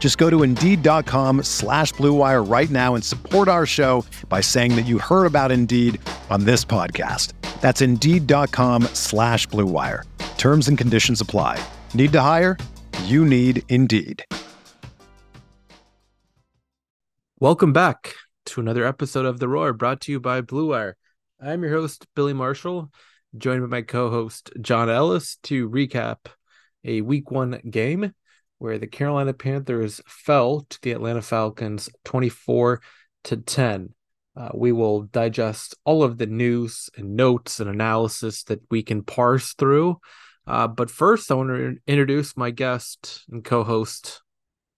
Just go to Indeed.com slash BlueWire right now and support our show by saying that you heard about Indeed on this podcast. That's Indeed.com slash BlueWire. Terms and conditions apply. Need to hire? You need Indeed. Welcome back to another episode of The Roar brought to you by Blue Wire. I'm your host, Billy Marshall, joined by my co host, John Ellis, to recap a week one game where the Carolina Panthers fell to the Atlanta Falcons 24 to 10. Uh, we will digest all of the news and notes and analysis that we can parse through. Uh, but first, I want to introduce my guest and co host,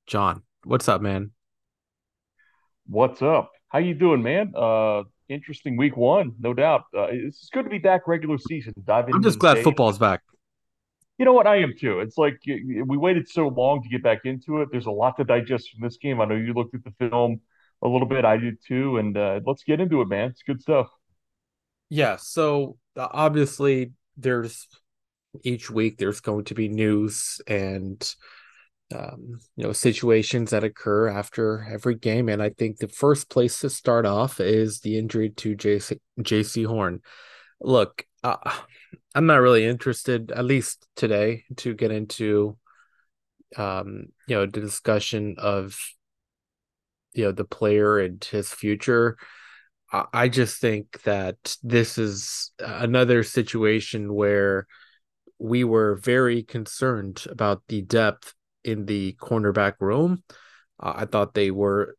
John. What's up, man? What's up? How you doing, man? Uh, interesting week one, no doubt. Uh, it's good to be back regular season. Diving. I'm just glad football's back. You know what? I am too. It's like we waited so long to get back into it. There's a lot to digest from this game. I know you looked at the film a little bit. I did too, and uh, let's get into it, man. It's good stuff. Yeah. So uh, obviously, there's each week there's going to be news and um, you know situations that occur after every game and i think the first place to start off is the injury to Jaycee Jaycee horn look uh, i'm not really interested at least today to get into um you know the discussion of you know the player and his future i just think that this is another situation where we were very concerned about the depth in the cornerback room. Uh, I thought they were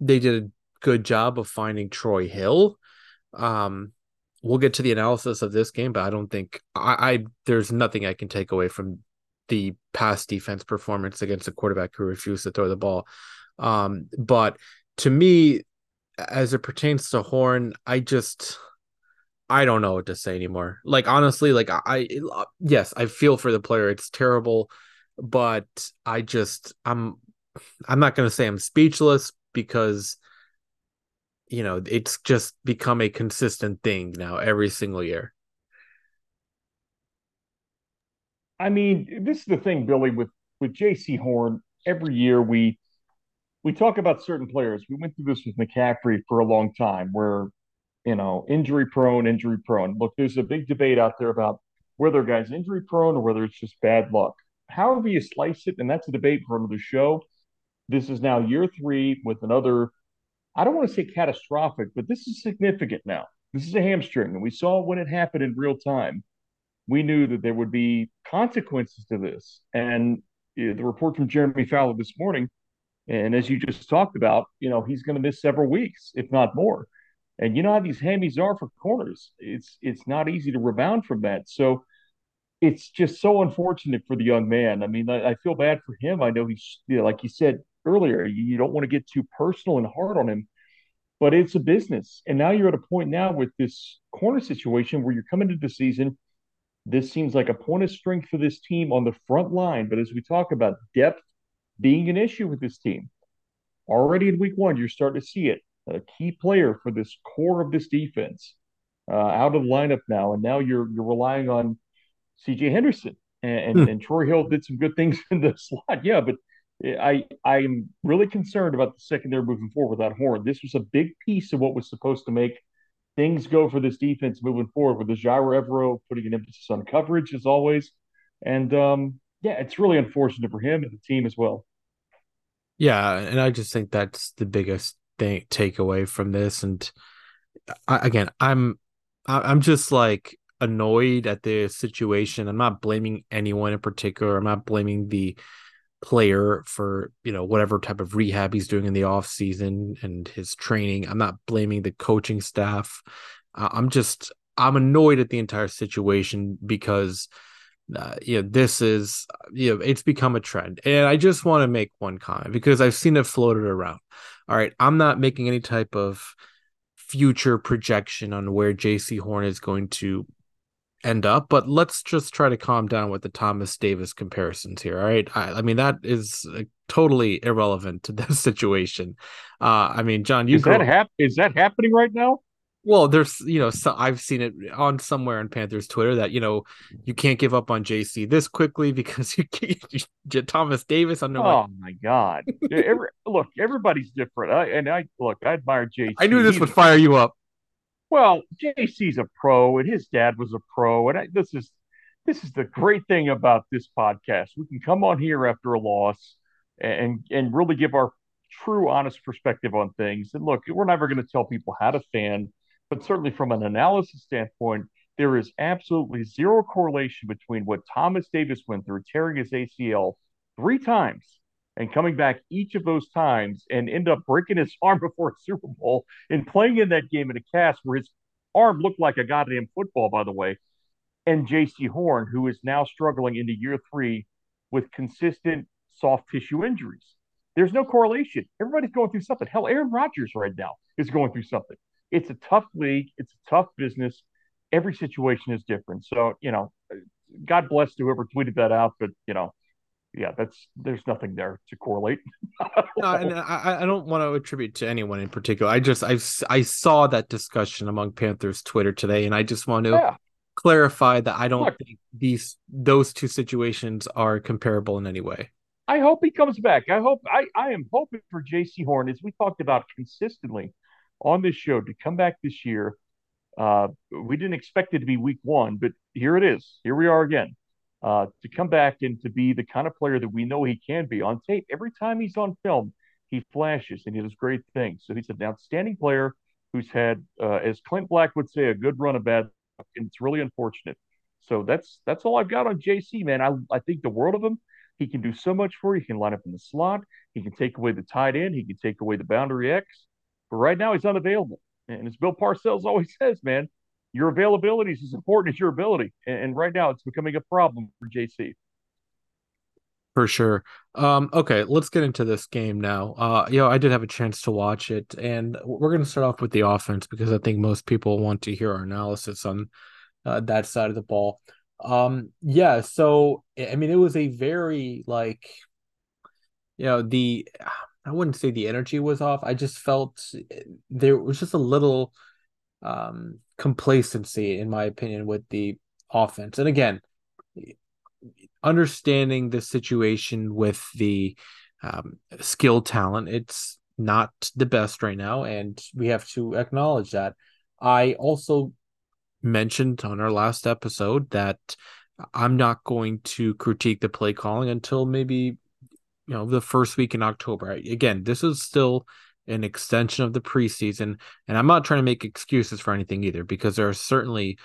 they did a good job of finding Troy Hill. Um, we'll get to the analysis of this game, but I don't think I, I there's nothing I can take away from the past defense performance against a quarterback who refused to throw the ball. Um, but to me, as it pertains to Horn, I just I don't know what to say anymore. Like honestly, like I yes, I feel for the player. It's terrible but I just I'm I'm not going to say I'm speechless because you know it's just become a consistent thing now every single year. I mean, this is the thing, Billy, with with Jaycee Horn. Every year we we talk about certain players. We went through this with McCaffrey for a long time, where you know injury prone, injury prone. Look, there's a big debate out there about whether a guy's injury prone or whether it's just bad luck however you slice it, and that's a debate for another show. This is now year three with another, I don't want to say catastrophic, but this is significant now. This is a hamstring, and we saw when it happened in real time. We knew that there would be consequences to this. And the report from Jeremy Fowler this morning, and as you just talked about, you know, he's going to miss several weeks, if not more. And you know how these hammies are for corners. It's it's not easy to rebound from that. So it's just so unfortunate for the young man. I mean, I, I feel bad for him. I know he's, you know, like you said earlier, you, don't want to get too personal and hard on him, but it's a business. And now you're at a point now with this corner situation where you're coming into the season. This seems like a point of strength for this team on the front line. But as we talk about depth being an issue with this team, already in week one, you're starting to see it. A key player for this core of this defense uh, out of the lineup now, and now you're you're relying on C.J. Henderson and, hmm. and Troy Hill did some good things in the slot. Yeah, but I I'm really concerned about the secondary moving forward without Horn. This was a big piece of what was supposed to make things go for this defense moving forward with the Ejiro Evero putting an emphasis on coverage as always. And um, yeah, it's really unfortunate for him and the team as well. Yeah, and I just think that's the biggest thing takeaway from this. And I, again, I'm I'm just like annoyed at the situation. I'm not blaming anyone in particular. I'm not blaming the player for you know whatever type of rehab he's doing in the off season and his training. I'm not blaming the coaching staff. I'm just I'm annoyed at the entire situation because uh, you know this is you know it's become a trend and i just want to make one comment because i've seen it floated around all right i'm not making any type of future projection on where Jaycee horn is going to end up but let's just try to calm down with the thomas davis comparisons here all right i, I mean that is uh, totally irrelevant to this situation uh i mean john you is that hap- is that happening right now well, there's you know so I've seen it on somewhere on Panthers Twitter that you know you can't give up on Jaycee this quickly because you can't Thomas Davis. I know. Oh my God! Every, look, everybody's different. I, and I look, I admire Jaycee. I knew this He's, would fire you up. Well, Jaycee's a pro, and his dad was a pro, and I, this is this is the great thing about this podcast. We can come on here after a loss and and really give our true, honest perspective on things. And look, we're never going to tell people how to fan but certainly from an analysis standpoint, there is absolutely zero correlation between what Thomas Davis went through, tearing his ACL three times and coming back each of those times and end up breaking his arm before a Super Bowl and playing in that game in a cast where his arm looked like a goddamn football, by the way, and Jaycee Horn, who is now struggling into year three with consistent soft tissue injuries. There's no correlation. Everybody's going through something. Hell, Aaron Rodgers right now is going through something it's a tough league. It's a tough business. Every situation is different. So, you know, God bless whoever tweeted that out, but you know, yeah, that's there's nothing there to correlate. no, and I, I don't want to attribute to anyone in particular. I just I I saw that discussion among Panthers Twitter today, and I just want to yeah. clarify that I don't Look, think these those two situations are comparable in any way. I hope he comes back. I hope I I am hoping for Jaycee Horn as we talked about consistently on this show to come back this year. Uh, we didn't expect it to be week one, but here it is. Here we are again. Uh, to come back and to be the kind of player that we know he can be on tape. Every time he's on film, he flashes and he does great things. So he's an outstanding player who's had, uh, as Clint Black would say, a good run of bad, and it's really unfortunate. So that's that's all I've got on Jaycee, man. I I think the world of him. He can do so much for you. He can line up in the slot. He can take away the tight end. He can take away the boundary X. But right now, he's unavailable. And as Bill Parcells always says, man, your availability is as important as your ability. And, right now, it's becoming a problem for Jaycee. For sure. Um, okay, let's get into this game now. Uh, you know, I did have a chance to watch it, and we're going to start off with the offense because I think most people want to hear our analysis on uh, that side of the ball. Um, yeah, so I mean, it was a very like, you know, the I wouldn't say the energy was off. I just felt there was just a little um, complacency, in my opinion, with the offense. And again, understanding the situation with the um, skill talent, it's not the best right now, and we have to acknowledge that. I also mentioned on our last episode that I'm not going to critique the play calling until maybe you know the first week in October. Again, this is still an extension of the preseason, and I'm not trying to make excuses for anything either because there are certainly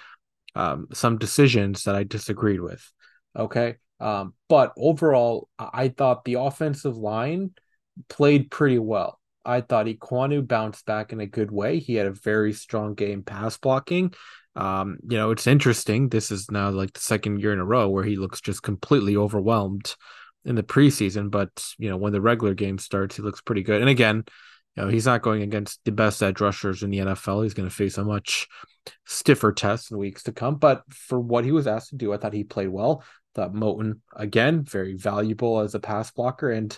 um, some decisions that I disagreed with. Okay, um, but overall, I thought the offensive line played pretty well. I thought Ekwonu bounced back in a good way. He had a very strong game pass blocking. Um, you know, it's interesting. This is now like the second year in a row where he looks just completely overwhelmed in the preseason, but you know when the regular game starts, he looks pretty good. And again, you know he's not going against the best edge rushers in the NFL. He's going to face a much stiffer test in weeks to come. But for what he was asked to do, I thought he played well. Thought Moton again very valuable as a pass blocker, and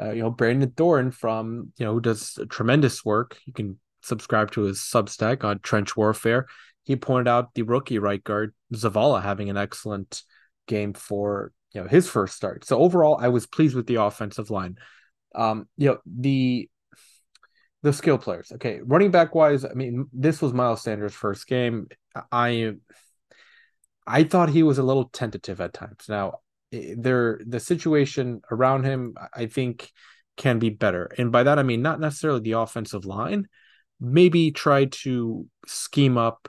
uh, you know Brandon Thorn from you know who does tremendous work. You can subscribe to his Substack on Trench Warfare. He pointed out the rookie right guard Zavala having an excellent game for you know his first start. So overall, I was pleased with the offensive line. Um, you know the the skill players. Okay, running back wise, I mean this was Miles Sanders' first game. I I thought he was a little tentative at times. Now eh, there the situation around him, I think, can be better, and by that I mean not necessarily the offensive line. Maybe try to scheme up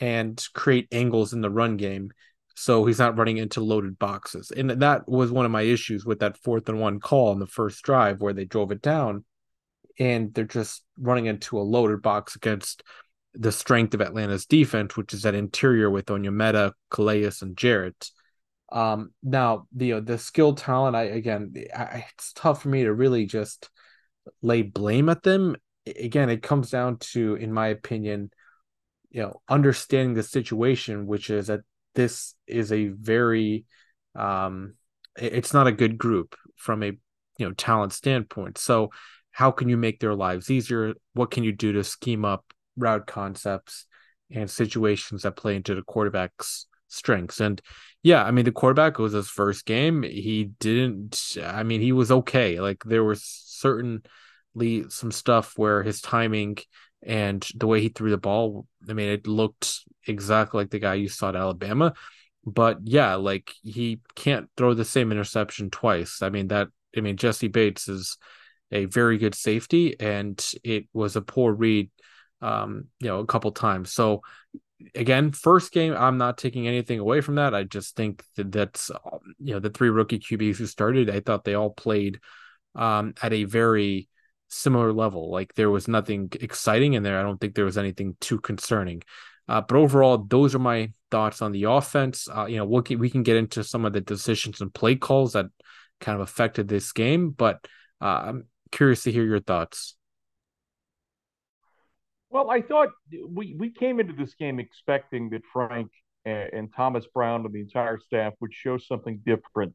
and create angles in the run game so he's not running into loaded boxes. And that was one of my issues with that fourth and one call on the first drive where they drove it down and they're just running into a loaded box against the strength of Atlanta's defense, which is that interior with Onyemata, Calais, and Jarrett. Um, now the uh, the skill talent, I again, I, it's tough for me to really just lay blame at them. Again, it comes down to, in my opinion, you know, understanding the situation, which is that this is a very, um, it's not a good group from a you know talent standpoint. So, how can you make their lives easier? What can you do to scheme up route concepts and situations that play into the quarterback's strengths? And yeah, I mean, the quarterback was his first game. He didn't, I mean, he was okay. Like there was certainly some stuff where his timing and the way he threw the ball, I mean, it looked exactly like the guy you saw at Alabama. But yeah, like he can't throw the same interception twice. I mean, that, I mean, Jessie Bates is a very good safety and it was a poor read, um, you know, a couple times. So again, first game, I'm not taking anything away from that. I just think that that's you know the three rookie QBs who started. I thought they all played um, at a very similar level. Like there was nothing exciting in there. I don't think there was anything too concerning. Uh, but overall, those are my thoughts on the offense. Uh, you know, we'll, we can get into some of the decisions and play calls that kind of affected this game, but uh, curious to hear your thoughts. Well, I thought we we came into this game expecting that Frank and, and Thomas Brown and the entire staff would show something different,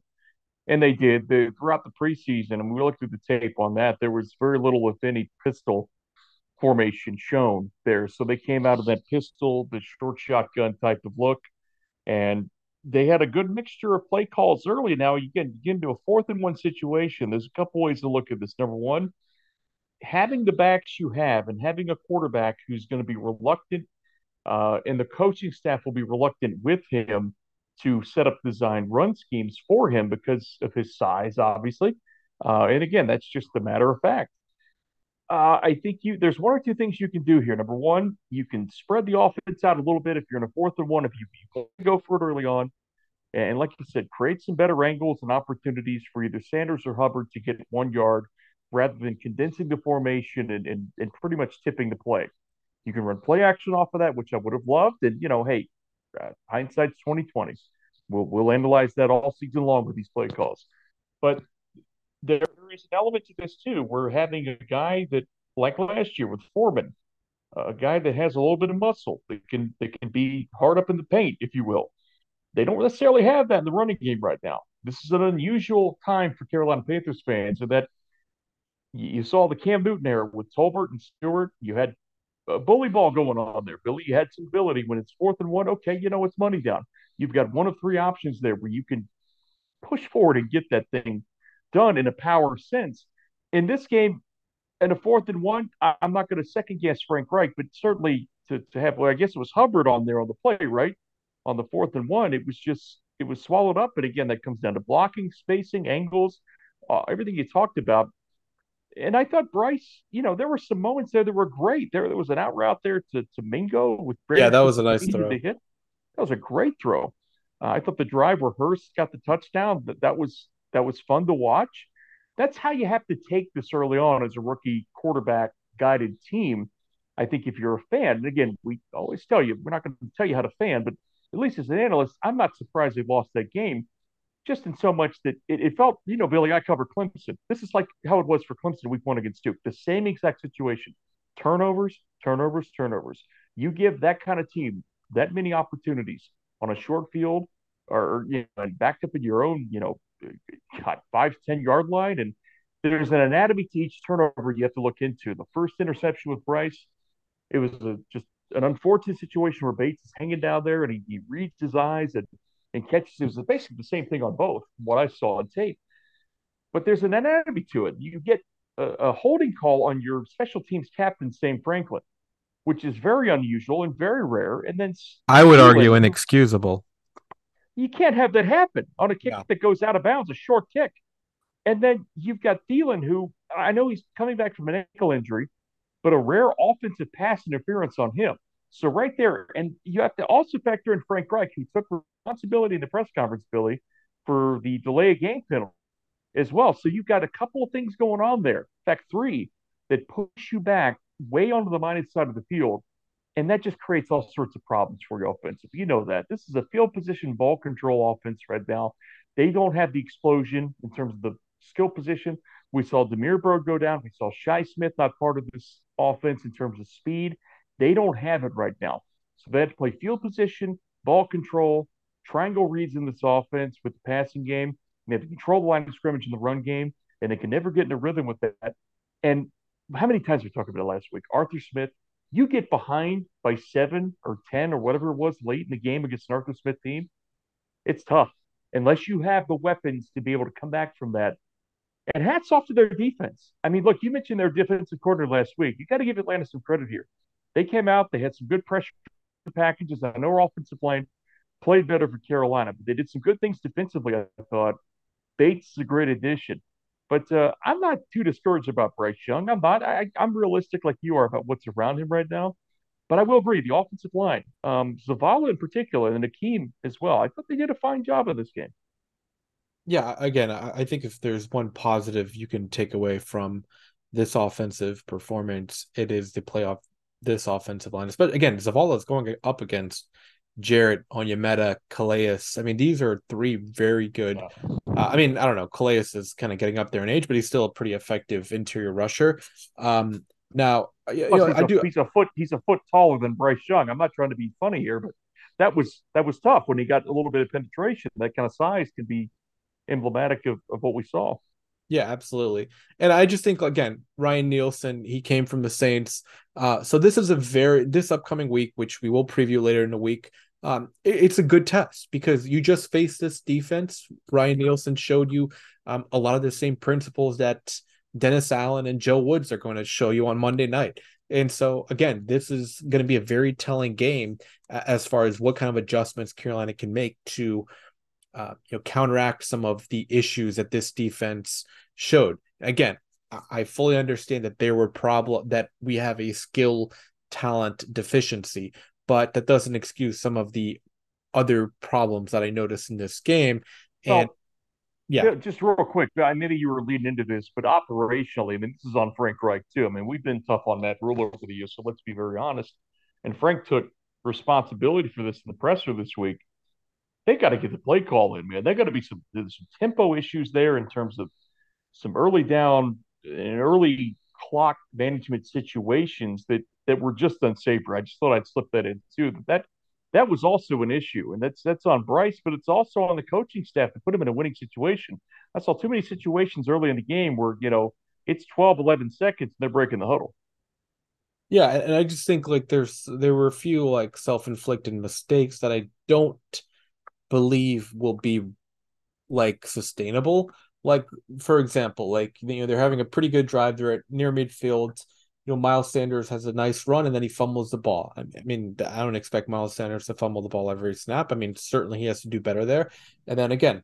and they did. The, throughout the preseason, and we looked at the tape on that. There was very little, if any, pistol formation shown there. So they came out of that pistol, the short shotgun type of look, and they had a good mixture of play calls early. Now you get, get into a fourth and one situation. There's a couple ways to look at this. Number one, having the backs you have and having a quarterback who's going to be reluctant, uh, and the coaching staff will be reluctant with him to set up design run schemes for him because of his size, obviously. Uh, and again, that's just a matter of fact. Uh, I think you there's one or two things you can do here. Number one, you can spread the offense out a little bit if you're in a fourth and one. If you, you go for it early on, and like you said, create some better angles and opportunities for either Sanders or Hubbard to get one yard rather than condensing the formation and, and, and pretty much tipping the play. You can run play action off of that, which I would have loved. And, you know, hey, uh, hindsight's 2020. We'll, we'll analyze that all season long with these play calls. But there is an element to this, too. We're having a guy that, like last year with Foreman, a guy that has a little bit of muscle that can that can be hard up in the paint, if you will. They don't necessarily have that in the running game right now. This is an unusual time for Carolina Panthers fans, and that you saw the Cam Newton era with Tolbert and Stewart. You had a bully ball going on there, Billy. You had some ability when it's fourth and one. Okay, you know it's money down. You've got one of three options there where you can push forward and get that thing done in a power sense. In this game, in a fourth and one, I, am not going to second guess Frank Reich, but certainly to, to have, well, I guess it was Hubbard on there on the play, right? On the fourth and one, it was just, it was swallowed up. But again, that comes down to blocking, spacing, angles, uh, everything you talked about and I thought Bryce, you know, there were some moments there that were great. There, there was an out route there to, to Mingo with Brandon yeah, that was a nice throw. Hit. That was a great throw. Uh, I thought the drive where Hurst got the touchdown that that was that was fun to watch. That's how you have to take this early on as a rookie quarterback guided team. I think if you're a fan, and again, we always tell you we're not going to tell you how to fan, but at least as an analyst, I'm not surprised they lost that game just in so much that it, it, felt, you know, Billy, I covered Clemson. This is like how it was for Clemson week one against Duke. The same exact situation. Turnovers, turnovers, turnovers. You give that kind of team that many opportunities on a short field or, you know, backed up in your own, you know, got five, 10 yard line. And there's an anatomy to each turnover you have to look into. The first interception with Bryce, it was a, just an unfortunate situation where Bates is hanging down there and he, he reads his eyes and and catches. It was basically the same thing on both, what I saw on tape. But there's an anatomy to it. You get a, a holding call on your special teams captain, Sam Franklin, which is very unusual and very rare. And then I would argue inexcusable. You can't have that happen on a kick no. that goes out of bounds, a short kick. And then you've got Thielen, who I know he's coming back from an ankle injury, but a rare offensive pass interference on him. So right there, and you have to also factor in Frank Reich, who took responsibility in the press conference, Billy, for the delay of game penalty as well. So you've got a couple of things going on there. In fact, three that push you back way onto the minus side of the field. And that just creates all sorts of problems for your offensive. You know that. This is a field position ball control offense right now. They don't have the explosion in terms of the skill position. We saw Damiere Byrd go down. We saw Shi Smith not part of this offense in terms of speed. They don't have it right now. So they have to play field position, ball control, triangle reads in this offense with the passing game. They have to control the line of scrimmage in the run game, and they can never get in a rhythm with that. And how many times we talked about it last week? Arthur Smith, you get behind by seven or 10 or whatever it was late in the game against an Arthur Smith team, it's tough unless you have the weapons to be able to come back from that. And hats off to their defense. I mean, look, you mentioned their defensive coordinator last week. You got to give Atlanta some credit here. They came out, they had some good pressure packages. I know our offensive line played better for Carolina, but they did some good things defensively, I thought. Bates is a great addition. But uh, I'm not too discouraged about Bryce Young. I'm not. I, am realistic like you are about what's around him right now. But I will agree, the offensive line, um, Zavala in particular, and Ikem as well. I thought they did a fine job in this game. Yeah, again, I think if there's one positive you can take away from this offensive performance, it is the playoff this offensive line. But again, Zavala is going up against Jarrett, Onyemata, Calais. I mean, these are three very good. Uh, I mean, I don't know. Calais is kind of getting up there in age, but he's still a pretty effective interior rusher. Um, now, you know, he's, I a, do. He's a foot. He's a foot taller than Bryce Young. I'm not trying to be funny here, but that was that was tough when he got a little bit of penetration. That kind of size can be emblematic of, of what we saw. Yeah, absolutely. And I just think again, Ryan Nielsen, he came from the Saints. Uh, so this is a very this upcoming week, which we will preview later in the week. Um, it, it's a good test because you just faced this defense. Ryan Nielsen showed you um, a lot of the same principles that Dennis Allen and Joe Woods are going to show you on Monday night. And so again, this is going to be a very telling game as far as what kind of adjustments Carolina can make to uh, you know counteract some of the issues that this defense showed. Again, I fully understand that there were problem that we have a skill talent deficiency, but that doesn't excuse some of the other problems that I noticed in this game. And well, yeah. yeah. just real quick, I know you were leading into this, but operationally, I mean, this is on Frank Reich too. I mean, we've been tough on Matt Rhule over the years, so let's be very honest. And Frank took responsibility for this in the presser this week. They got to get the play call in, man. They got to be some some tempo issues there in terms of some early down and early clock management situations that that were just unsavory. I just thought I'd slip that in too. That that was also an issue, and that's that's on Bryce, but it's also on the coaching staff to put him in a winning situation. I saw too many situations early in the game where you know it's 12, 11 seconds, and they're breaking the huddle. Yeah, and I just think like there's there were a few like self-inflicted mistakes that I don't believe will be like sustainable. Like for example, like you know they're having a pretty good drive. They're at near midfield. You know Miles Sanders has a nice run and then he fumbles the ball. I mean I don't expect Miles Sanders to fumble the ball every snap. I mean certainly he has to do better there. And then again,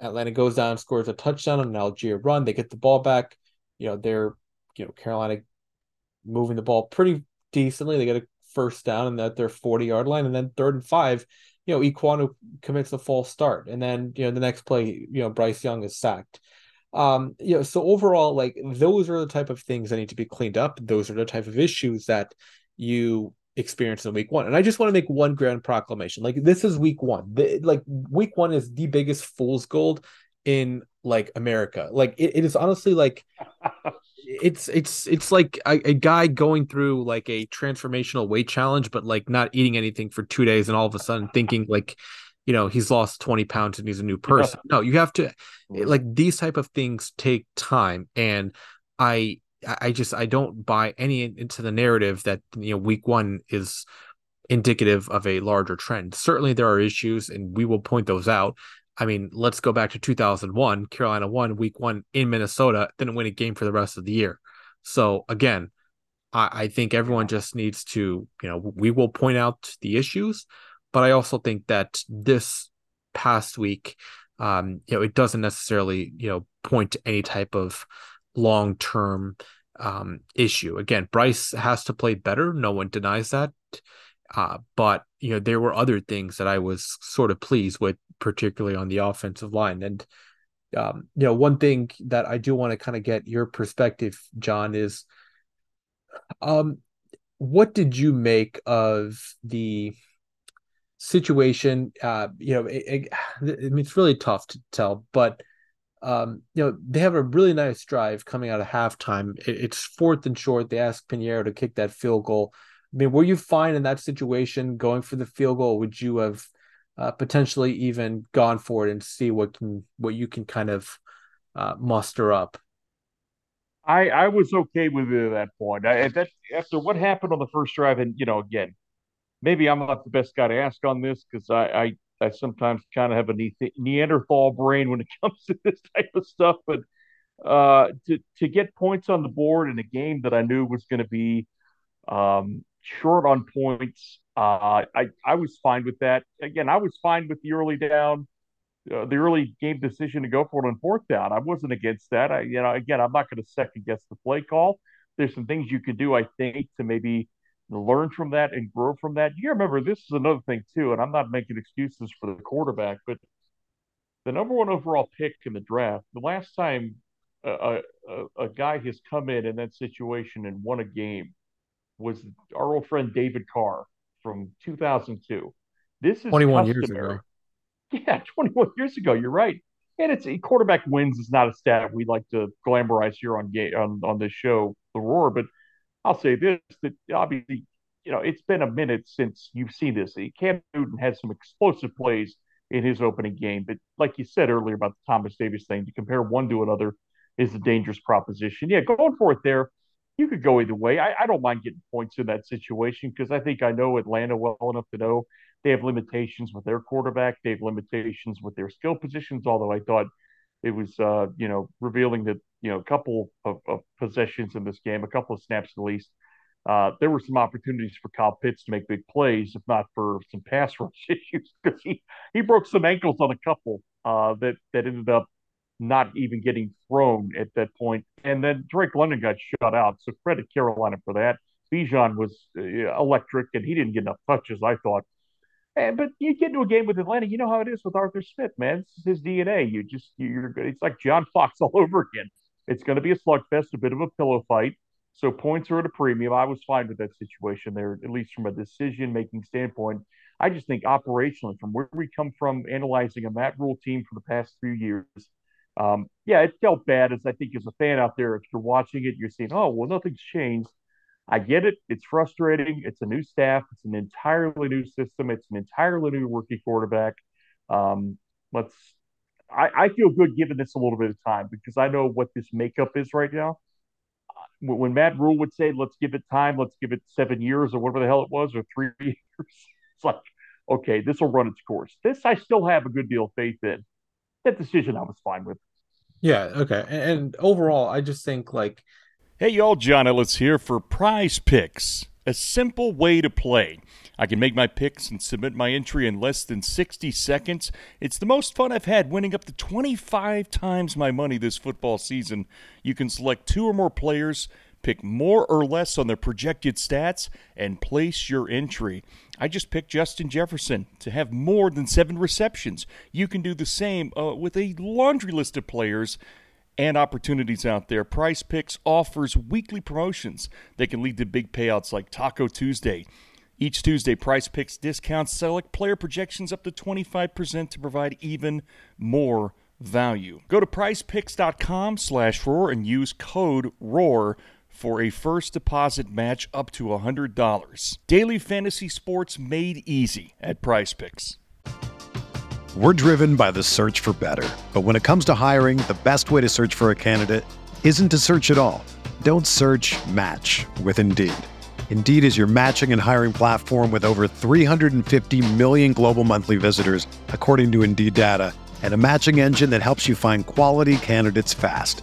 Atlanta goes down, scores a touchdown on an Allgeier run. They get the ball back. You know they're you know Carolina moving the ball pretty decently. They get a first down and at their 40 yard line, and then third and five you know, Ekwonu commits a false start, and then you know the next play, you know, Bryce Young is sacked. Um, you know, so overall, like those are the type of things that need to be cleaned up. Those are the type of issues that you experience in week one. And I just want to make one grand proclamation. Like this is week one. The, like week one is the biggest fool's gold in like America. Like it, it is honestly like it's it's it's like a, a, guy going through like a transformational weight challenge, but like not eating anything for two days, and all of a sudden thinking like, you know, he's lost twenty pounds and he's a new person. No, you have to eh, like mm-hmm. these type of things take time, and I I just I don't buy any into the narrative that you know week one is indicative of a larger trend. Certainly there are issues, and we will point those out. I mean, let's go back to 2001. Carolina won week one in Minnesota, didn't win a game for the rest of the year. So again, I, I think everyone just needs to, you know, we will point out the issues, but I also think that this past week, um, you know, it doesn't necessarily, you know, point to any type of long term um, issue. Again, Bryce has to play better. No one denies that. Uh, but you know, there were other things that I was sort of pleased with, particularly on the offensive line. And um, you know, one thing that I do want to kind of get your perspective, John, is um, what did you make of the situation? Uh, you know, it, it, I mean, it's really tough to tell, but um, you know, they have a really nice drive coming out of halftime. It, it's fourth and short. They ask Piñeiro to kick that field goal. I mean, were you fine in that situation going for the field goal? Would you have uh, potentially even gone for it and see what can what you can kind of uh, muster up? I I was okay with it at that point. I, that after what happened on the first drive, and you know, again, maybe I'm not the best guy to ask on this because I, I I sometimes kind of have a Neanderthal brain when it comes to this type of stuff. But uh, to to get points on the board in a game that I knew was going to be um, short on points, uh, I I was fine with that. Again, I was fine with the early down, uh, the early game decision to go for it on fourth down. I wasn't against that. I you know again, I'm not going to second guess the play call. There's some things you could do, I think, to maybe learn from that and grow from that. You remember this is another thing too, and I'm not making excuses for the quarterback, but the number one overall pick in the draft, the last time a, a, a guy has come in in that situation and won a game was our old friend David Carr from 2002. This is 21 customary. years ago. Yeah, 21 years ago. You're right. And it's a quarterback wins is not a stat we like to glamorize here on on on this show, The Roar, but I'll say this that obviously, you know, it's been a minute since you've seen this. Cam Newton had some explosive plays in his opening game, but like you said earlier about the Thomas Davis thing, to compare one to another is a dangerous proposition. Yeah, going for it there, you could go either way. I, I don't mind getting points in that situation because I think I know Atlanta well enough to know they have limitations with their quarterback, they have limitations with their skill positions. Although I thought it was uh, you know revealing that you know a couple of, of, possessions in this game, a couple of snaps at least. Uh, there were some opportunities for Kyle Pitts to make big plays, if not for some pass rush issues, because he, he broke some ankles on a couple uh, that that ended up not even getting thrown at that point. And then Drake London got shut out, so credit Carolina for that. Bijan was uh, electric, and he didn't get enough touches, I thought. And, but you get into a game with Atlanta, you know how it is with Arthur Smith, man. It's his DNA. You just you're good. it's like John Fox all over again. It's going to be a slugfest, a bit of a pillow fight. So points are at a premium. I was fine with that situation there, at least from a decision making standpoint. I just think operationally, from where we come from, analyzing a Matt Rhule team for the past few years, um, yeah, it felt bad. As I think as a fan out there, if you're watching it, you're saying, "Oh, well, nothing's changed." I get it. It's frustrating. It's a new staff. It's an entirely new system. It's an entirely new rookie quarterback. Um, let's. I, I feel good giving this a little bit of time because I know what this makeup is right now. When Matt Rhule would say, "Let's give it time. Let's give it seven years or whatever the hell it was, or three years," it's like, okay, this will run its course. This I still have a good deal of faith in. That decision I was fine with. Yeah. Okay. And, and overall, I just think like Hey, y'all, John Ellis here for Prize Picks, a simple way to play. I can make my picks and submit my entry in less than 60 seconds. It's the most fun I've had, winning up to 25 times my money this football season. You can select two or more players, pick more or less on their projected stats, and place your entry. I just picked Justin Jefferson to have more than seven receptions. You can do the same uh, with a laundry list of players and opportunities out there. Prize Picks offers weekly promotions that can lead to big payouts like Taco Tuesday. Each Tuesday, Prize Picks discounts select player projections up to 25% to provide even more value. Go to prizepicks.com slash roar and use code ROAR for a first deposit match up to $100. Daily fantasy sports made easy at Prize Picks. We're driven by the search for better. But when it comes to hiring, the best way to search for a candidate isn't to search at all. Don't search match with Indeed. Indeed is your matching and hiring platform with over 350 million global monthly visitors, according to Indeed data, and a matching engine that helps you find quality candidates fast.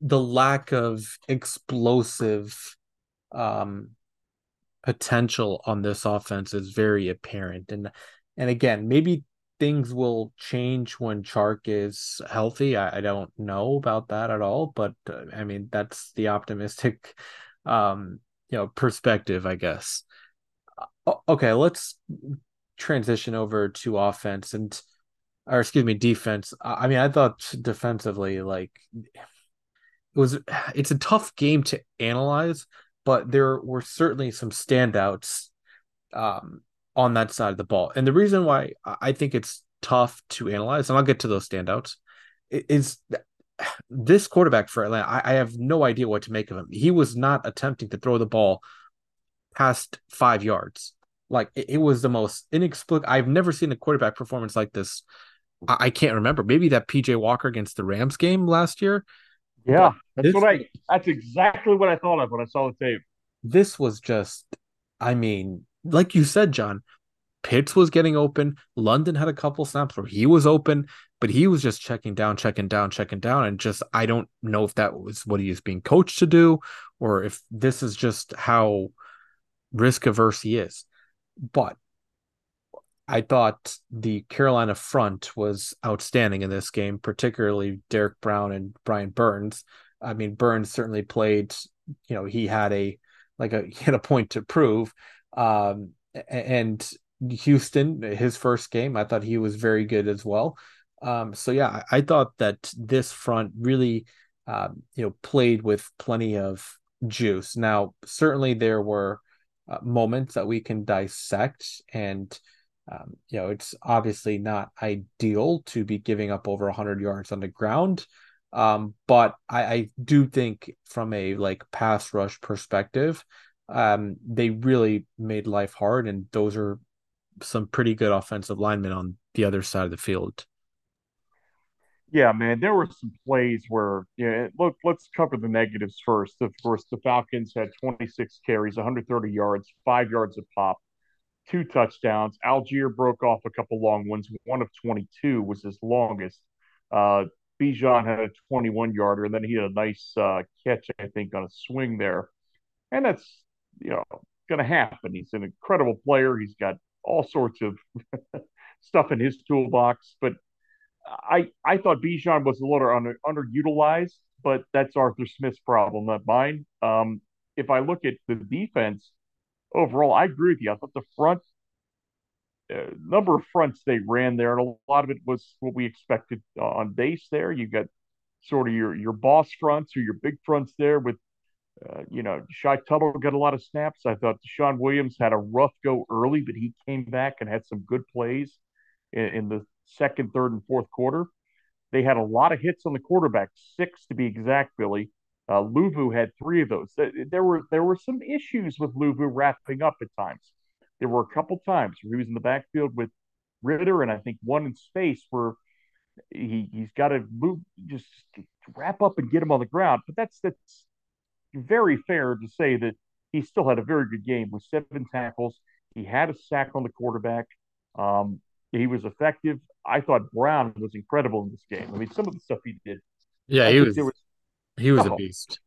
The lack of explosive um, potential on this offense is very apparent. And and again, maybe things will change when Chark is healthy. I, I don't know about that at all, but uh, I mean that's the optimistic, um, you know, perspective, I guess. Okay, let's transition over to offense and, or excuse me, defense. I mean, I thought defensively, like was, it's a tough game to analyze, but there were certainly some standouts. Um, on that side of the ball. And the reason why I think it's tough to analyze, and I'll get to those standouts, is this quarterback for Atlanta. I, I have no idea what to make of him. He was not attempting to throw the ball past five yards. Like it, it was the most inexplicable. I've never seen a quarterback performance like this. I, I can't remember. Maybe that PJ Walker against the Rams game last year. Yeah, that's this, what I. That's exactly what I thought of when I saw the tape. This was just. I mean, like you said, John, Pitts was getting open. London had a couple snaps where he was open, but he was just checking down, checking down, checking down. And just, I don't know if that was what he is being coached to do or if this is just how risk averse he is. But I thought the Carolina front was outstanding in this game, particularly Derrick Brown and Brian Burns. I mean, Burns certainly played, you know, he had a, like a, he had a point to prove. Um, and Houston, his first game, I thought he was very good as well. Um, so yeah, I, I, thought that this front really, um, you know, played with plenty of juice. Now, certainly there were uh, moments that we can dissect, and um, you know, it's obviously not ideal to be giving up over 100 yards on the ground. Um, but I, I do think from a like pass rush perspective, um, they really made life hard, and those are some pretty good offensive linemen on the other side of the field. Yeah, man, there were some plays where yeah. Look, let's cover the negatives first. Of course, the Falcons had 26 carries, 130 yards, five yards of pop, two touchdowns. Allgeier broke off a couple long ones. One of 22 was his longest. Uh, Bijan had a 21 yarder, and then he had a nice uh, catch, I think, on a swing there. And that's you know going to happen. He's an incredible player. He's got all sorts of stuff in his toolbox. But I I thought Bijan was a little under, underutilized, but that's Arthur Smith's problem, not mine. Um, if I look at the defense overall, I agree with you. I thought the front uh, number of fronts they ran there, and a lot of it was what we expected uh, on base. There, you got sort of your your boss fronts or your big fronts there with uh, you know, Shy Tuttle got a lot of snaps. I thought DeShawn Williams had a rough go early, but he came back and had some good plays in, in the second, third, and fourth quarter. They had a lot of hits on the quarterback, six to be exact, Billy. Uh, Luvu had three of those. There were there were some issues with Luvu wrapping up at times. There were a couple times where he was in the backfield with Ridder, and I think one in space where he he's got to move, just wrap up and get him on the ground. But that's that's very fair to say that he still had a very good game with seven tackles. He had a sack on the quarterback. Um, he was effective. I thought Brown was incredible in this game. I mean, some of the stuff he did. Yeah, he was, was, He was oh, a beast.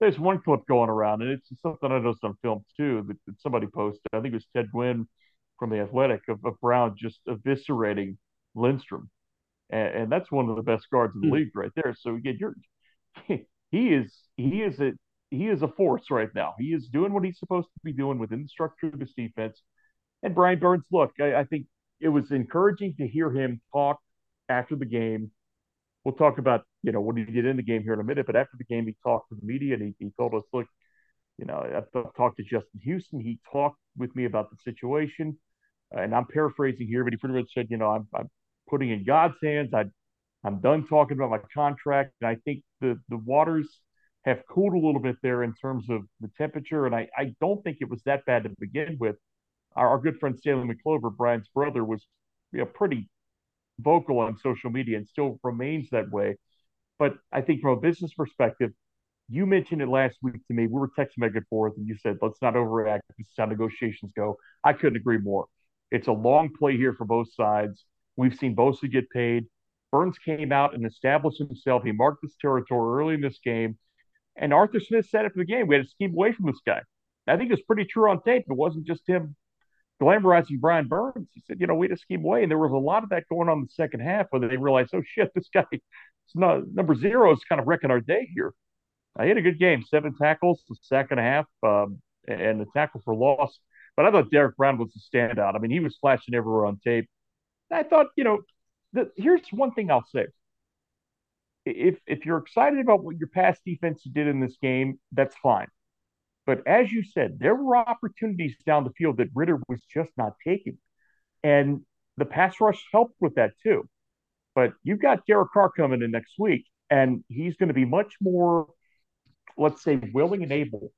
There's one clip going around, and it's something I noticed on film too that, that somebody posted. I think it was Ted Nguyen from the Athletic of, of Brown just eviscerating Lindstrom, and, and, that's one of the best guards in the hmm. league right there. So again, you're he is he is a he is a force right now. He is doing what he's supposed to be doing within the structure of his defense. And Brian Burns, look, I, I think it was encouraging to hear him talk after the game. We'll talk about, you know, what he did in the game here in a minute, but after the game, he talked to the media and he, he told us, look, you know, I've talked to Justin Houston. He talked with me about the situation. and I'm paraphrasing here, but he pretty much said, you know, I'm, I'm putting in God's hands. I, I'm done talking about my contract. And I think the the waters have cooled a little bit there in terms of the temperature. And I, I don't think it was that bad to begin with. Our, our good friend Stanley McClover, Brian's brother, was you know, pretty vocal on social media and still remains that way. But I think from a business perspective, you mentioned it last week to me. We were texting back and forth, and you said, let's not overreact. This is how negotiations go. I couldn't agree more. It's a long play here for both sides. We've seen Bosa get paid. Burns came out and established himself. He marked this territory early in this game. And Arthur Smith said after the game, we had to keep away from this guy. I think it's pretty true on tape. It wasn't just him glamorizing Brian Burns. He said, you know, we just scheme away. And there was a lot of that going on in the second half where they realized, oh, shit, this guy, not, number zero is kind of wrecking our day here. I had a good game, seven tackles, the second half, um, and the tackle for loss. But I thought Derrick Brown was a standout. I mean, he was flashing everywhere on tape. I thought, you know, the, here's one thing I'll say. If if you're excited about what your pass defense did in this game, that's fine. But as you said, there were opportunities down the field that Ridder was just not taking. And the pass rush helped with that too. But you've got Derek Carr coming in next week, and he's going to be much more, let's say, willing and able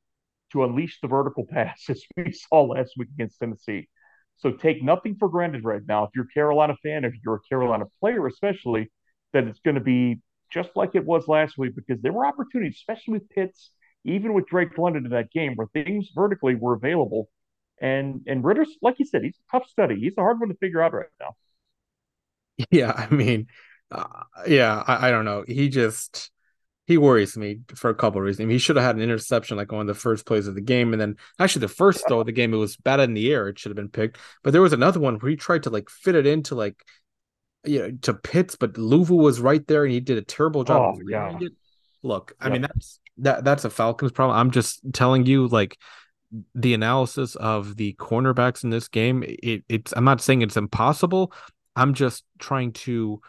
to unleash the vertical pass as we saw last week against Tennessee. So take nothing for granted right now. If you're a Carolina fan, if you're a Carolina player, especially, that it's going to be just like it was last week because there were opportunities, especially with Pitts, even with Drake London in that game, where things vertically were available. And and Ridder's, like you said, he's a tough study. He's a hard one to figure out right now. Yeah, I mean, uh, yeah, I, I don't know. He just he worries me for a couple of reasons. He should have had an interception like on the first plays of the game, and then actually the first throw of the game, it was bad in the air. It should have been picked, but there was another one where he tried to like fit it into like you know to Pitts, but Luvu was right there, and he did a terrible job. Oh, yeah. Look, I mean that's that that's a Falcons problem. I'm just telling you, like the analysis of the cornerbacks in this game. It, it's I'm not saying it's impossible. I'm just trying to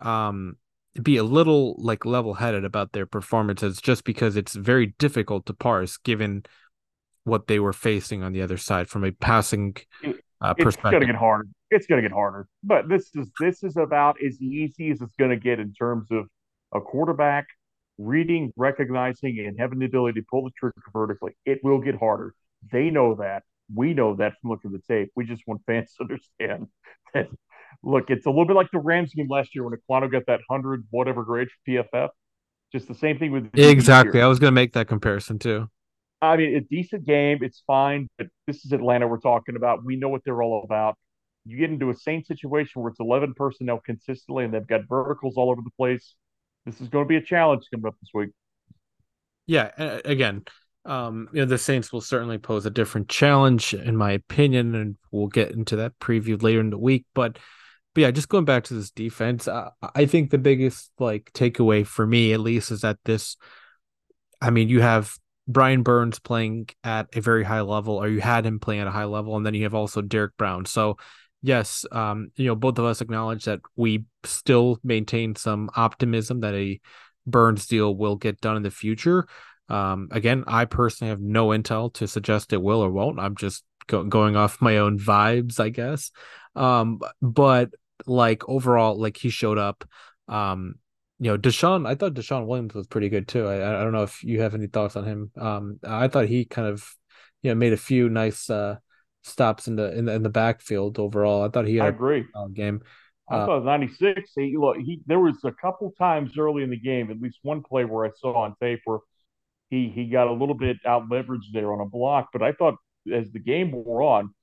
um be a little like level headed about their performances just because it's very difficult to parse given what they were facing on the other side from a passing uh, it's perspective. going to get harder. It's going to get harder. But this is this is about as easy as it's going to get in terms of a quarterback reading, recognizing, and having the ability to pull the trigger vertically. It will get harder. They know that. We know that from looking at the tape. We just want fans to understand that look, it's a little bit like the Rams game last year when Ekwonu got that hundred whatever grade for PFF. Just the same thing with exactly. I was going to make that comparison too. I mean, a decent game, it's fine, but this is Atlanta we're talking about. We know what they're all about. You get into a same situation where it's 11 personnel consistently and they've got verticals all over the place. This is going to be a challenge coming up this week. Yeah, again, um, you know, the Saints will certainly pose a different challenge, in my opinion, and we'll get into that preview later in the week. But but yeah, just going back to this defense, I think the biggest like takeaway for me, at least, is that this. I mean, you have Brian Burns playing at a very high level, or you had him playing at a high level, and then you have also Derrick Brown. So, yes, um, you know, both of us acknowledge that we still maintain some optimism that a Burns deal will get done in the future. Um, again, I personally have no intel to suggest it will or won't. I'm just go- going off my own vibes, I guess. Um, but like overall, like he showed up. Um, you know, DeShawn, I thought DeShawn Williams was pretty good too. I, I don't know if you have any thoughts on him. Um, I thought he kind of, you know, made a few nice uh stops in the in the in the backfield overall. I thought he had I agree. a game. I uh, thought 96. He, look, he there was a couple times early in the game, at least one play where I saw on tape where he he got a little bit out leveraged there on a block. But I thought as the game wore on,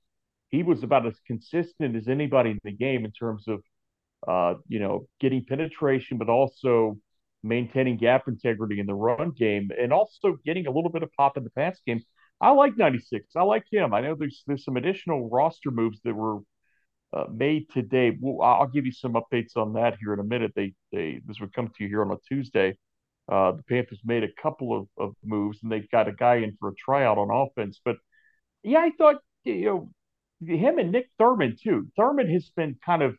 he was about as consistent as anybody in the game in terms of, uh, you know, getting penetration, but also maintaining gap integrity in the run game, and also getting a little bit of pop in the pass game. I like 96. I like him. I know there's there's some additional roster moves that were uh, made today. Well, I'll give you some updates on that here in a minute. They they this would come to you here on a Tuesday. Uh, the Panthers made a couple of, of moves, and they've got a guy in for a tryout on offense. But yeah, I thought you know him and Nick Thurman too. Thurman has been kind of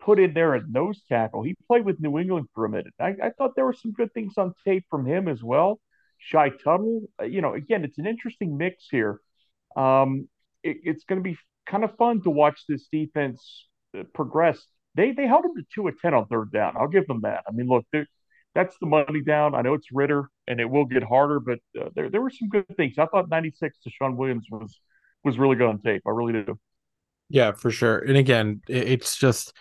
put in there at nose tackle. He played with New England for a minute. I, I thought there were some good things on tape from him as well. Shy Tuttle, uh, you know, again, it's an interesting mix here. Um, it, it's going to be kind of fun to watch this defense uh, progress they they held them to two at ten on third down. I'll give them that. I mean, look, that's the money down. I know it's Ridder, and it will get harder, but uh, there there were some good things. I thought ninety six DeShawn Williams was was really good on tape. I really do. Yeah, for sure. And again, it's just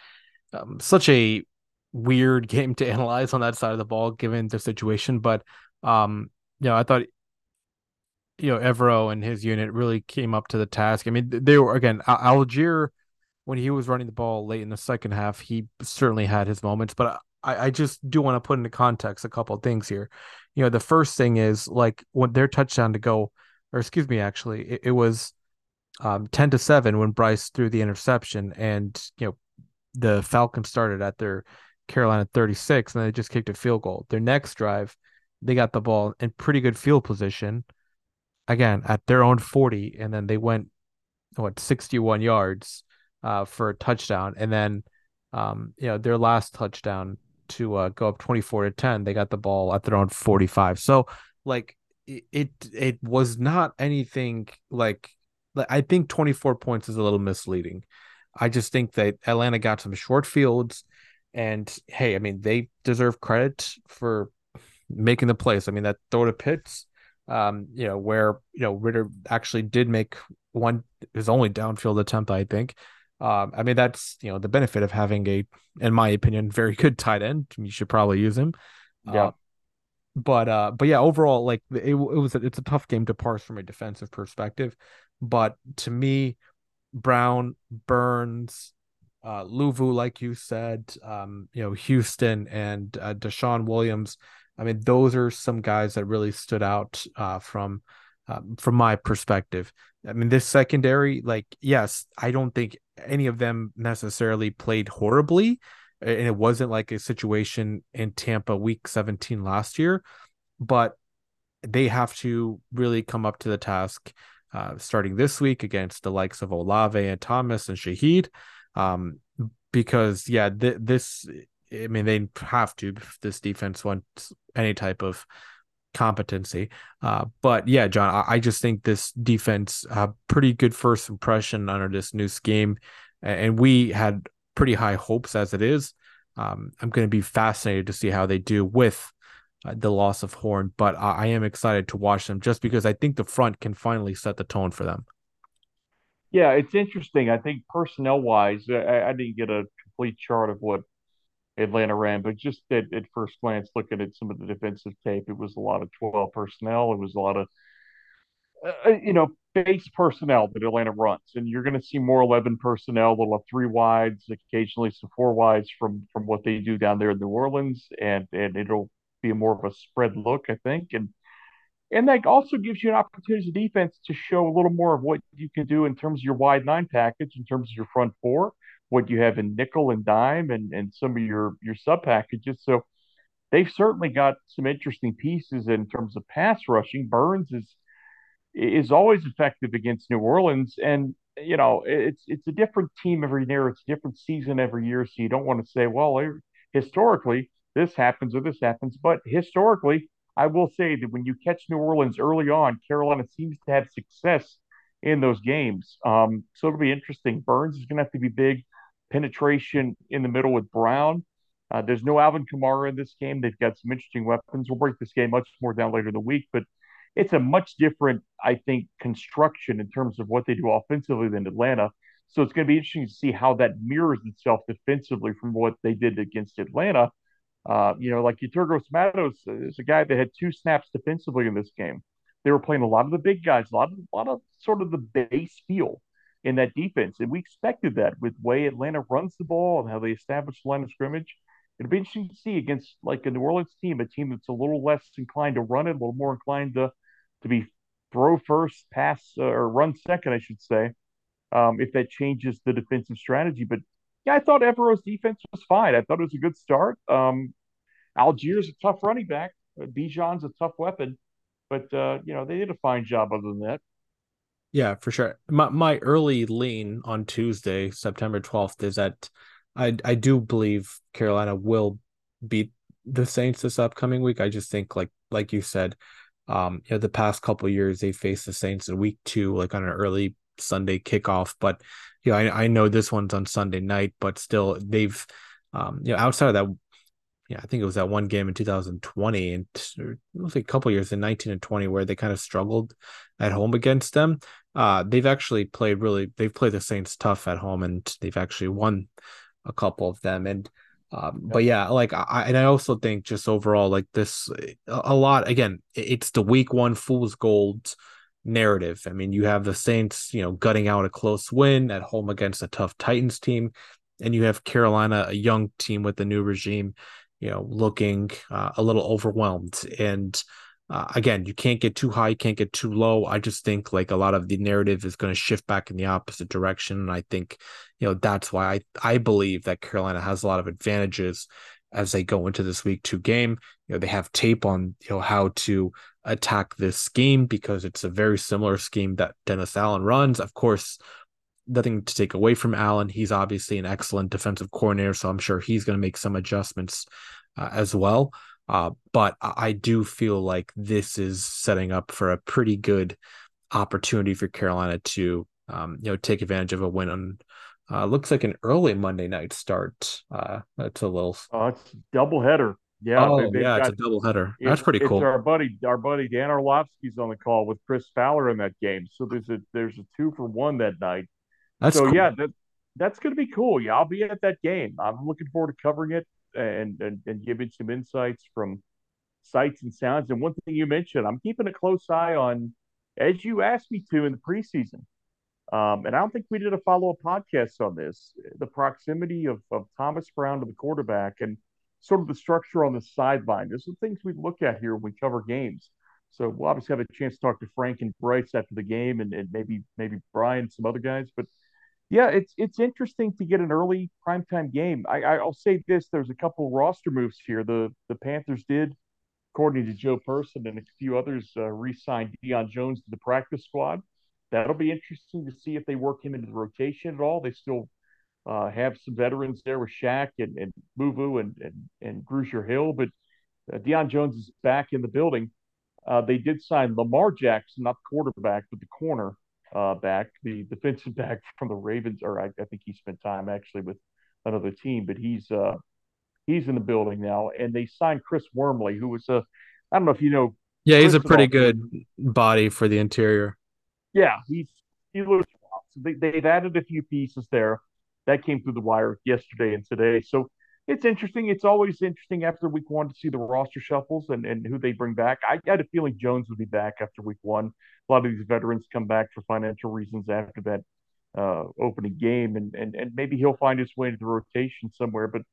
um, such a weird game to analyze on that side of the ball given the situation. But um, you know, I thought you know Evero and his unit really came up to the task. I mean, they were again Allgeier when he was running the ball late in the second half. He certainly had his moments, but I, I just do want to put into context a couple of things here. You know, the first thing is like when their touchdown to go, or excuse me, actually, it, it was um, ten to seven when Bryce threw the interception, and you know the Falcons started at their Carolina 36 and they just kicked a field goal. Their next drive, they got the ball in pretty good field position again at their own 40 and then they went what 61 yards uh, for a touchdown. And then um, you know their last touchdown to uh, go up 24 to 10 they got the ball at their own 45 so like it it, it was not anything like, like I think 24 points is a little misleading. I just think that Atlanta got some short fields and hey I mean they deserve credit for making the plays I mean that throw to Pitts um, you know, where you know Ridder actually did make one his only downfield attempt, I think. Um, I mean, that's you know the benefit of having a, in my opinion, very good tight end. You should probably use him. Yeah. Uh, but uh, but yeah, overall, like it, it was a, it's a tough game to parse from a defensive perspective. But to me, Brown, Burns, uh, Luvu, like you said, um, you know, Houston and uh, DeShawn Williams I mean, those are some guys that really stood out uh, from uh, from my perspective. I mean, this secondary, like, yes, I don't think any of them necessarily played horribly, and it wasn't like a situation in Tampa Week 17 last year, but they have to really come up to the task uh, starting this week against the likes of Olave and Thomas and Shaheed. Um, because yeah, th- this I mean, they have to if this defense wants any type of competency. Uh, but yeah, John, I, I, just think this defense uh, pretty good first impression under this new scheme, and we had pretty high hopes as it is. Um, I'm going to be fascinated to see how they do with uh, the loss of Horn, but I, I am excited to watch them just because I think the front can finally set the tone for them. Yeah, it's interesting. I think personnel wise, I, I didn't get a complete chart of what Atlanta ran, but just at, at first glance, looking at some of the defensive tape, it was a lot of 12 personnel. It was a lot of, uh, uh you know, base personnel that Atlanta runs. And you're going to see more 11 personnel. They'll have three wides, occasionally some four wides from from what they do down there in New Orleans. And, and it'll be more of a spread look, I think. And and that also gives you an opportunity as a defense to show a little more of what you can do in terms of your wide nine package, in terms of your front four what you have in nickel and dime and, and some of your, your sub packages. So they've certainly got some interesting pieces in terms of pass rushing. Burns is is always effective against New Orleans, and you know it's it's a different team every year. It's a different season every year. So you don't want to say, well, historically this happens or this happens, but historically, I will say that when you catch New Orleans early on, Carolina seems to have success in those games. Um, so it'll be interesting. Burns is going to have to be big penetration in the middle with Brown. Uh, there's no Alvin Kamara in this game. They've got some interesting weapons. We'll break this game much more down later in the week, but it's a much different, I think, construction in terms of what they do offensively than Atlanta. So it's going to be interesting to see how that mirrors itself defensively from what they did against Atlanta. Uh, you know, like Yetur Gross-Matos is a guy that had two snaps defensively in this game. They were playing a lot of the big guys, a lot of, a lot of sort of the base feel in that defense. And we expected that with way Atlanta runs the ball and how they establish the line of scrimmage. It'll be interesting to see against like a New Orleans team, a team that's a little less inclined to run it, a little more inclined to to be throw first, pass uh, or run second, I should say. Um, if that changes the defensive strategy, but yeah, I thought Evero's defense was fine. I thought it was a good start. Um, Allgeier's a tough running back. Uh, Bijan's a tough weapon, but uh, you know they did a fine job other than that. Yeah, for sure. My my early lean on Tuesday, September 12th is that I I do believe Carolina will beat the Saints this upcoming week. I just think like like you said, um, you know, the past couple years they faced the Saints in week two, like on an early Sunday kickoff. But you know, I, I know this one's on Sunday night, but still they've, um, you know, outside of that, yeah, I think it was that one game in 2020 and was a couple years in 19 and 20 where they kind of struggled at home against them. Uh, they've actually played really, they've played the Saints tough at home and they've actually won a couple of them. And, um, but yeah, like I, and I also think just overall, like this, a, a lot, again, it's the week one fool's gold narrative. I mean, you have the Saints, you know, gutting out a close win at home against a tough Titans team, and you have Carolina, a young team with the new regime, you know, looking uh, a little overwhelmed. And uh, again, you can't get too high, you can't get too low. I just think like a lot of the narrative is going to shift back in the opposite direction, and I think, you know, that's why I I believe that Carolina has a lot of advantages as they go into this week two game. You know, they have tape on you know how to attack this scheme because it's a very similar scheme that Dennis Allen runs. Of course, nothing to take away from Allen. He's obviously an excellent defensive coordinator, so I'm sure he's going to make some adjustments uh, as well. Uh, but I do feel like this is setting up for a pretty good opportunity for Carolina to, um, you know, take advantage of a win on. Uh, looks like an early Monday night start. Uh, it's a little. Oh, it's double header. Yeah, oh, they, yeah, got, it's a double header. That's pretty cool. our buddy, our buddy Dan Orlovsky's on the call with Chris Fowler in that game. So there's a there's a two for one that night. That's so cool. yeah, that that's going to be cool. Yeah, I'll be at that game. I'm looking forward to covering it and and, and giving some insights from sights and sounds. And one thing you mentioned, I'm keeping a close eye on, as you asked me to in the preseason. Um, and I don't think we did a follow up podcast on this. The proximity of, of Thomas Brown to the quarterback and sort of the structure on the sideline. There's some things we look at here when we cover games. So we'll obviously have a chance to talk to Frank and Bryce after the game, and, and maybe maybe Brian, some other guys. But yeah, it's it's interesting to get an early primetime game. I, I'll say this: there's a couple roster moves here. The the Panthers did, according to Joe Person and a few others, uh, re-signed Deion Jones to the practice squad. That'll be interesting to see if they work him into the rotation at all. They still uh, have some veterans there with Shaq and, and Luvu and, and, and Grugier Hill, but uh, Deion Jones is back in the building. Uh, they did sign Lamar Jackson, not the quarterback, but the corner uh, back, the defensive back from the Ravens, or I, I, think he spent time actually with another team, but he's uh, he's in the building now. And they signed Chris Wormley, who was a I don't know if you know. Yeah, he's a pretty good body for the interior. Yeah, he's he looks. So they, they've added a few pieces there that came through the wire yesterday and today. So it's interesting. It's always interesting after week one to see the roster shuffles and, and who they bring back. I had a feeling Jones would be back after week one. A lot of these veterans come back for financial reasons after that uh, opening game, and, and and maybe he'll find his way into the rotation somewhere. But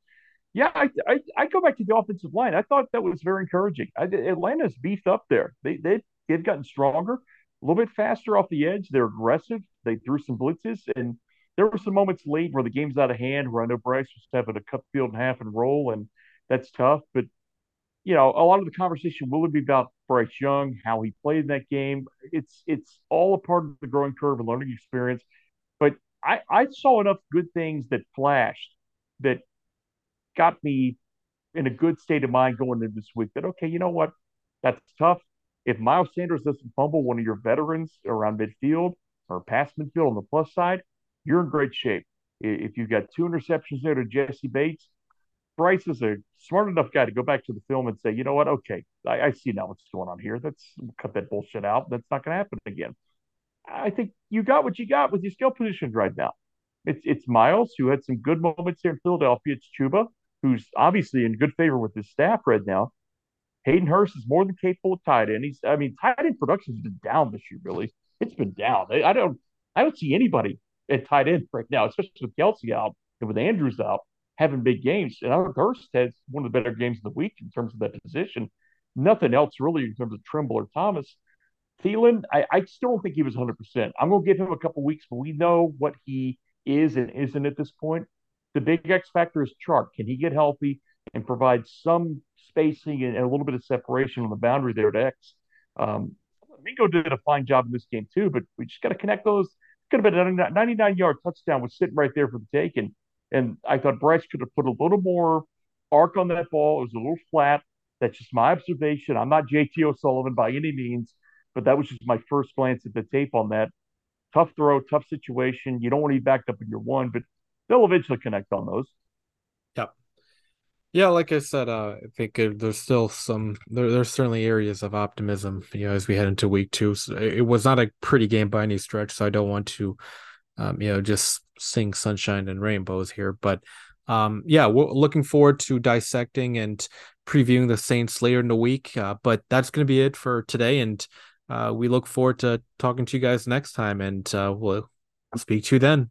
yeah, I, I, I go back to the offensive line. I thought that was very encouraging. I, Atlanta's beefed up there. They they they've gotten stronger, a little bit faster off the edge. They're aggressive. They threw some blitzes, and there were some moments late where the game's out of hand, where I know Bryce was having a cut the field and half and roll, and that's tough. But you know, a lot of the conversation will be about Bryce Young, how he played in that game. It's it's all a part of the growing curve and learning experience. But I, I saw enough good things that flashed that got me in a good state of mind going into this week. That okay, you know what, that's tough. If Miles Sanders doesn't fumble one of your veterans around midfield or past midfield on the plus side, you're in great shape. If you've got two interceptions there to Jessie Bates, Bryce is a smart enough guy to go back to the film and say, you know what? Okay, I, I see now what's going on here. Let's cut that bullshit out. That's not going to happen again. I think you got what you got with your skill positions right now. It's it's Miles who had some good moments here in Philadelphia. It's Chuba who's obviously in good favor with his staff right now. Hayden Hurst is more than capable of tight end. He's I mean tight end production has been down this year. Really, it's been down. I don't I don't see anybody at tight end right now, especially with Kelce out and with Andrews out, having big games. And our Hurst has one of the better games of the week in terms of that position. Nothing else really in terms of Tremble or Thomas. Thielen, I, I still don't think he was 100%. I'm going to give him a couple weeks, but we know what he is and isn't at this point. The big X factor is Chark. Can he get healthy and provide some spacing and, and a little bit of separation on the boundary there to X? Um, Mingo did a fine job in this game too, but we just got to connect those could have been a 99 yard touchdown was sitting right there for the taking. And I thought Bryce could have put a little more arc on that ball. It was a little flat. That's just my observation. I'm not JT O'Sullivan by any means, but that was just my first glance at the tape on that. tough throw, tough situation. You don't want to be backed up in your one, but they'll eventually connect on those. Yeah, like I said, uh, I think there's still some there, there's certainly areas of optimism, you know, as we head into week two. So it was not a pretty game by any stretch, so I don't want to, um, you know, just sing sunshine and rainbows here. But um, yeah, we're looking forward to dissecting and previewing the Saints later in the week. Uh, but that's going to be it for today, and uh, we look forward to talking to you guys next time, and uh, we'll speak to you then.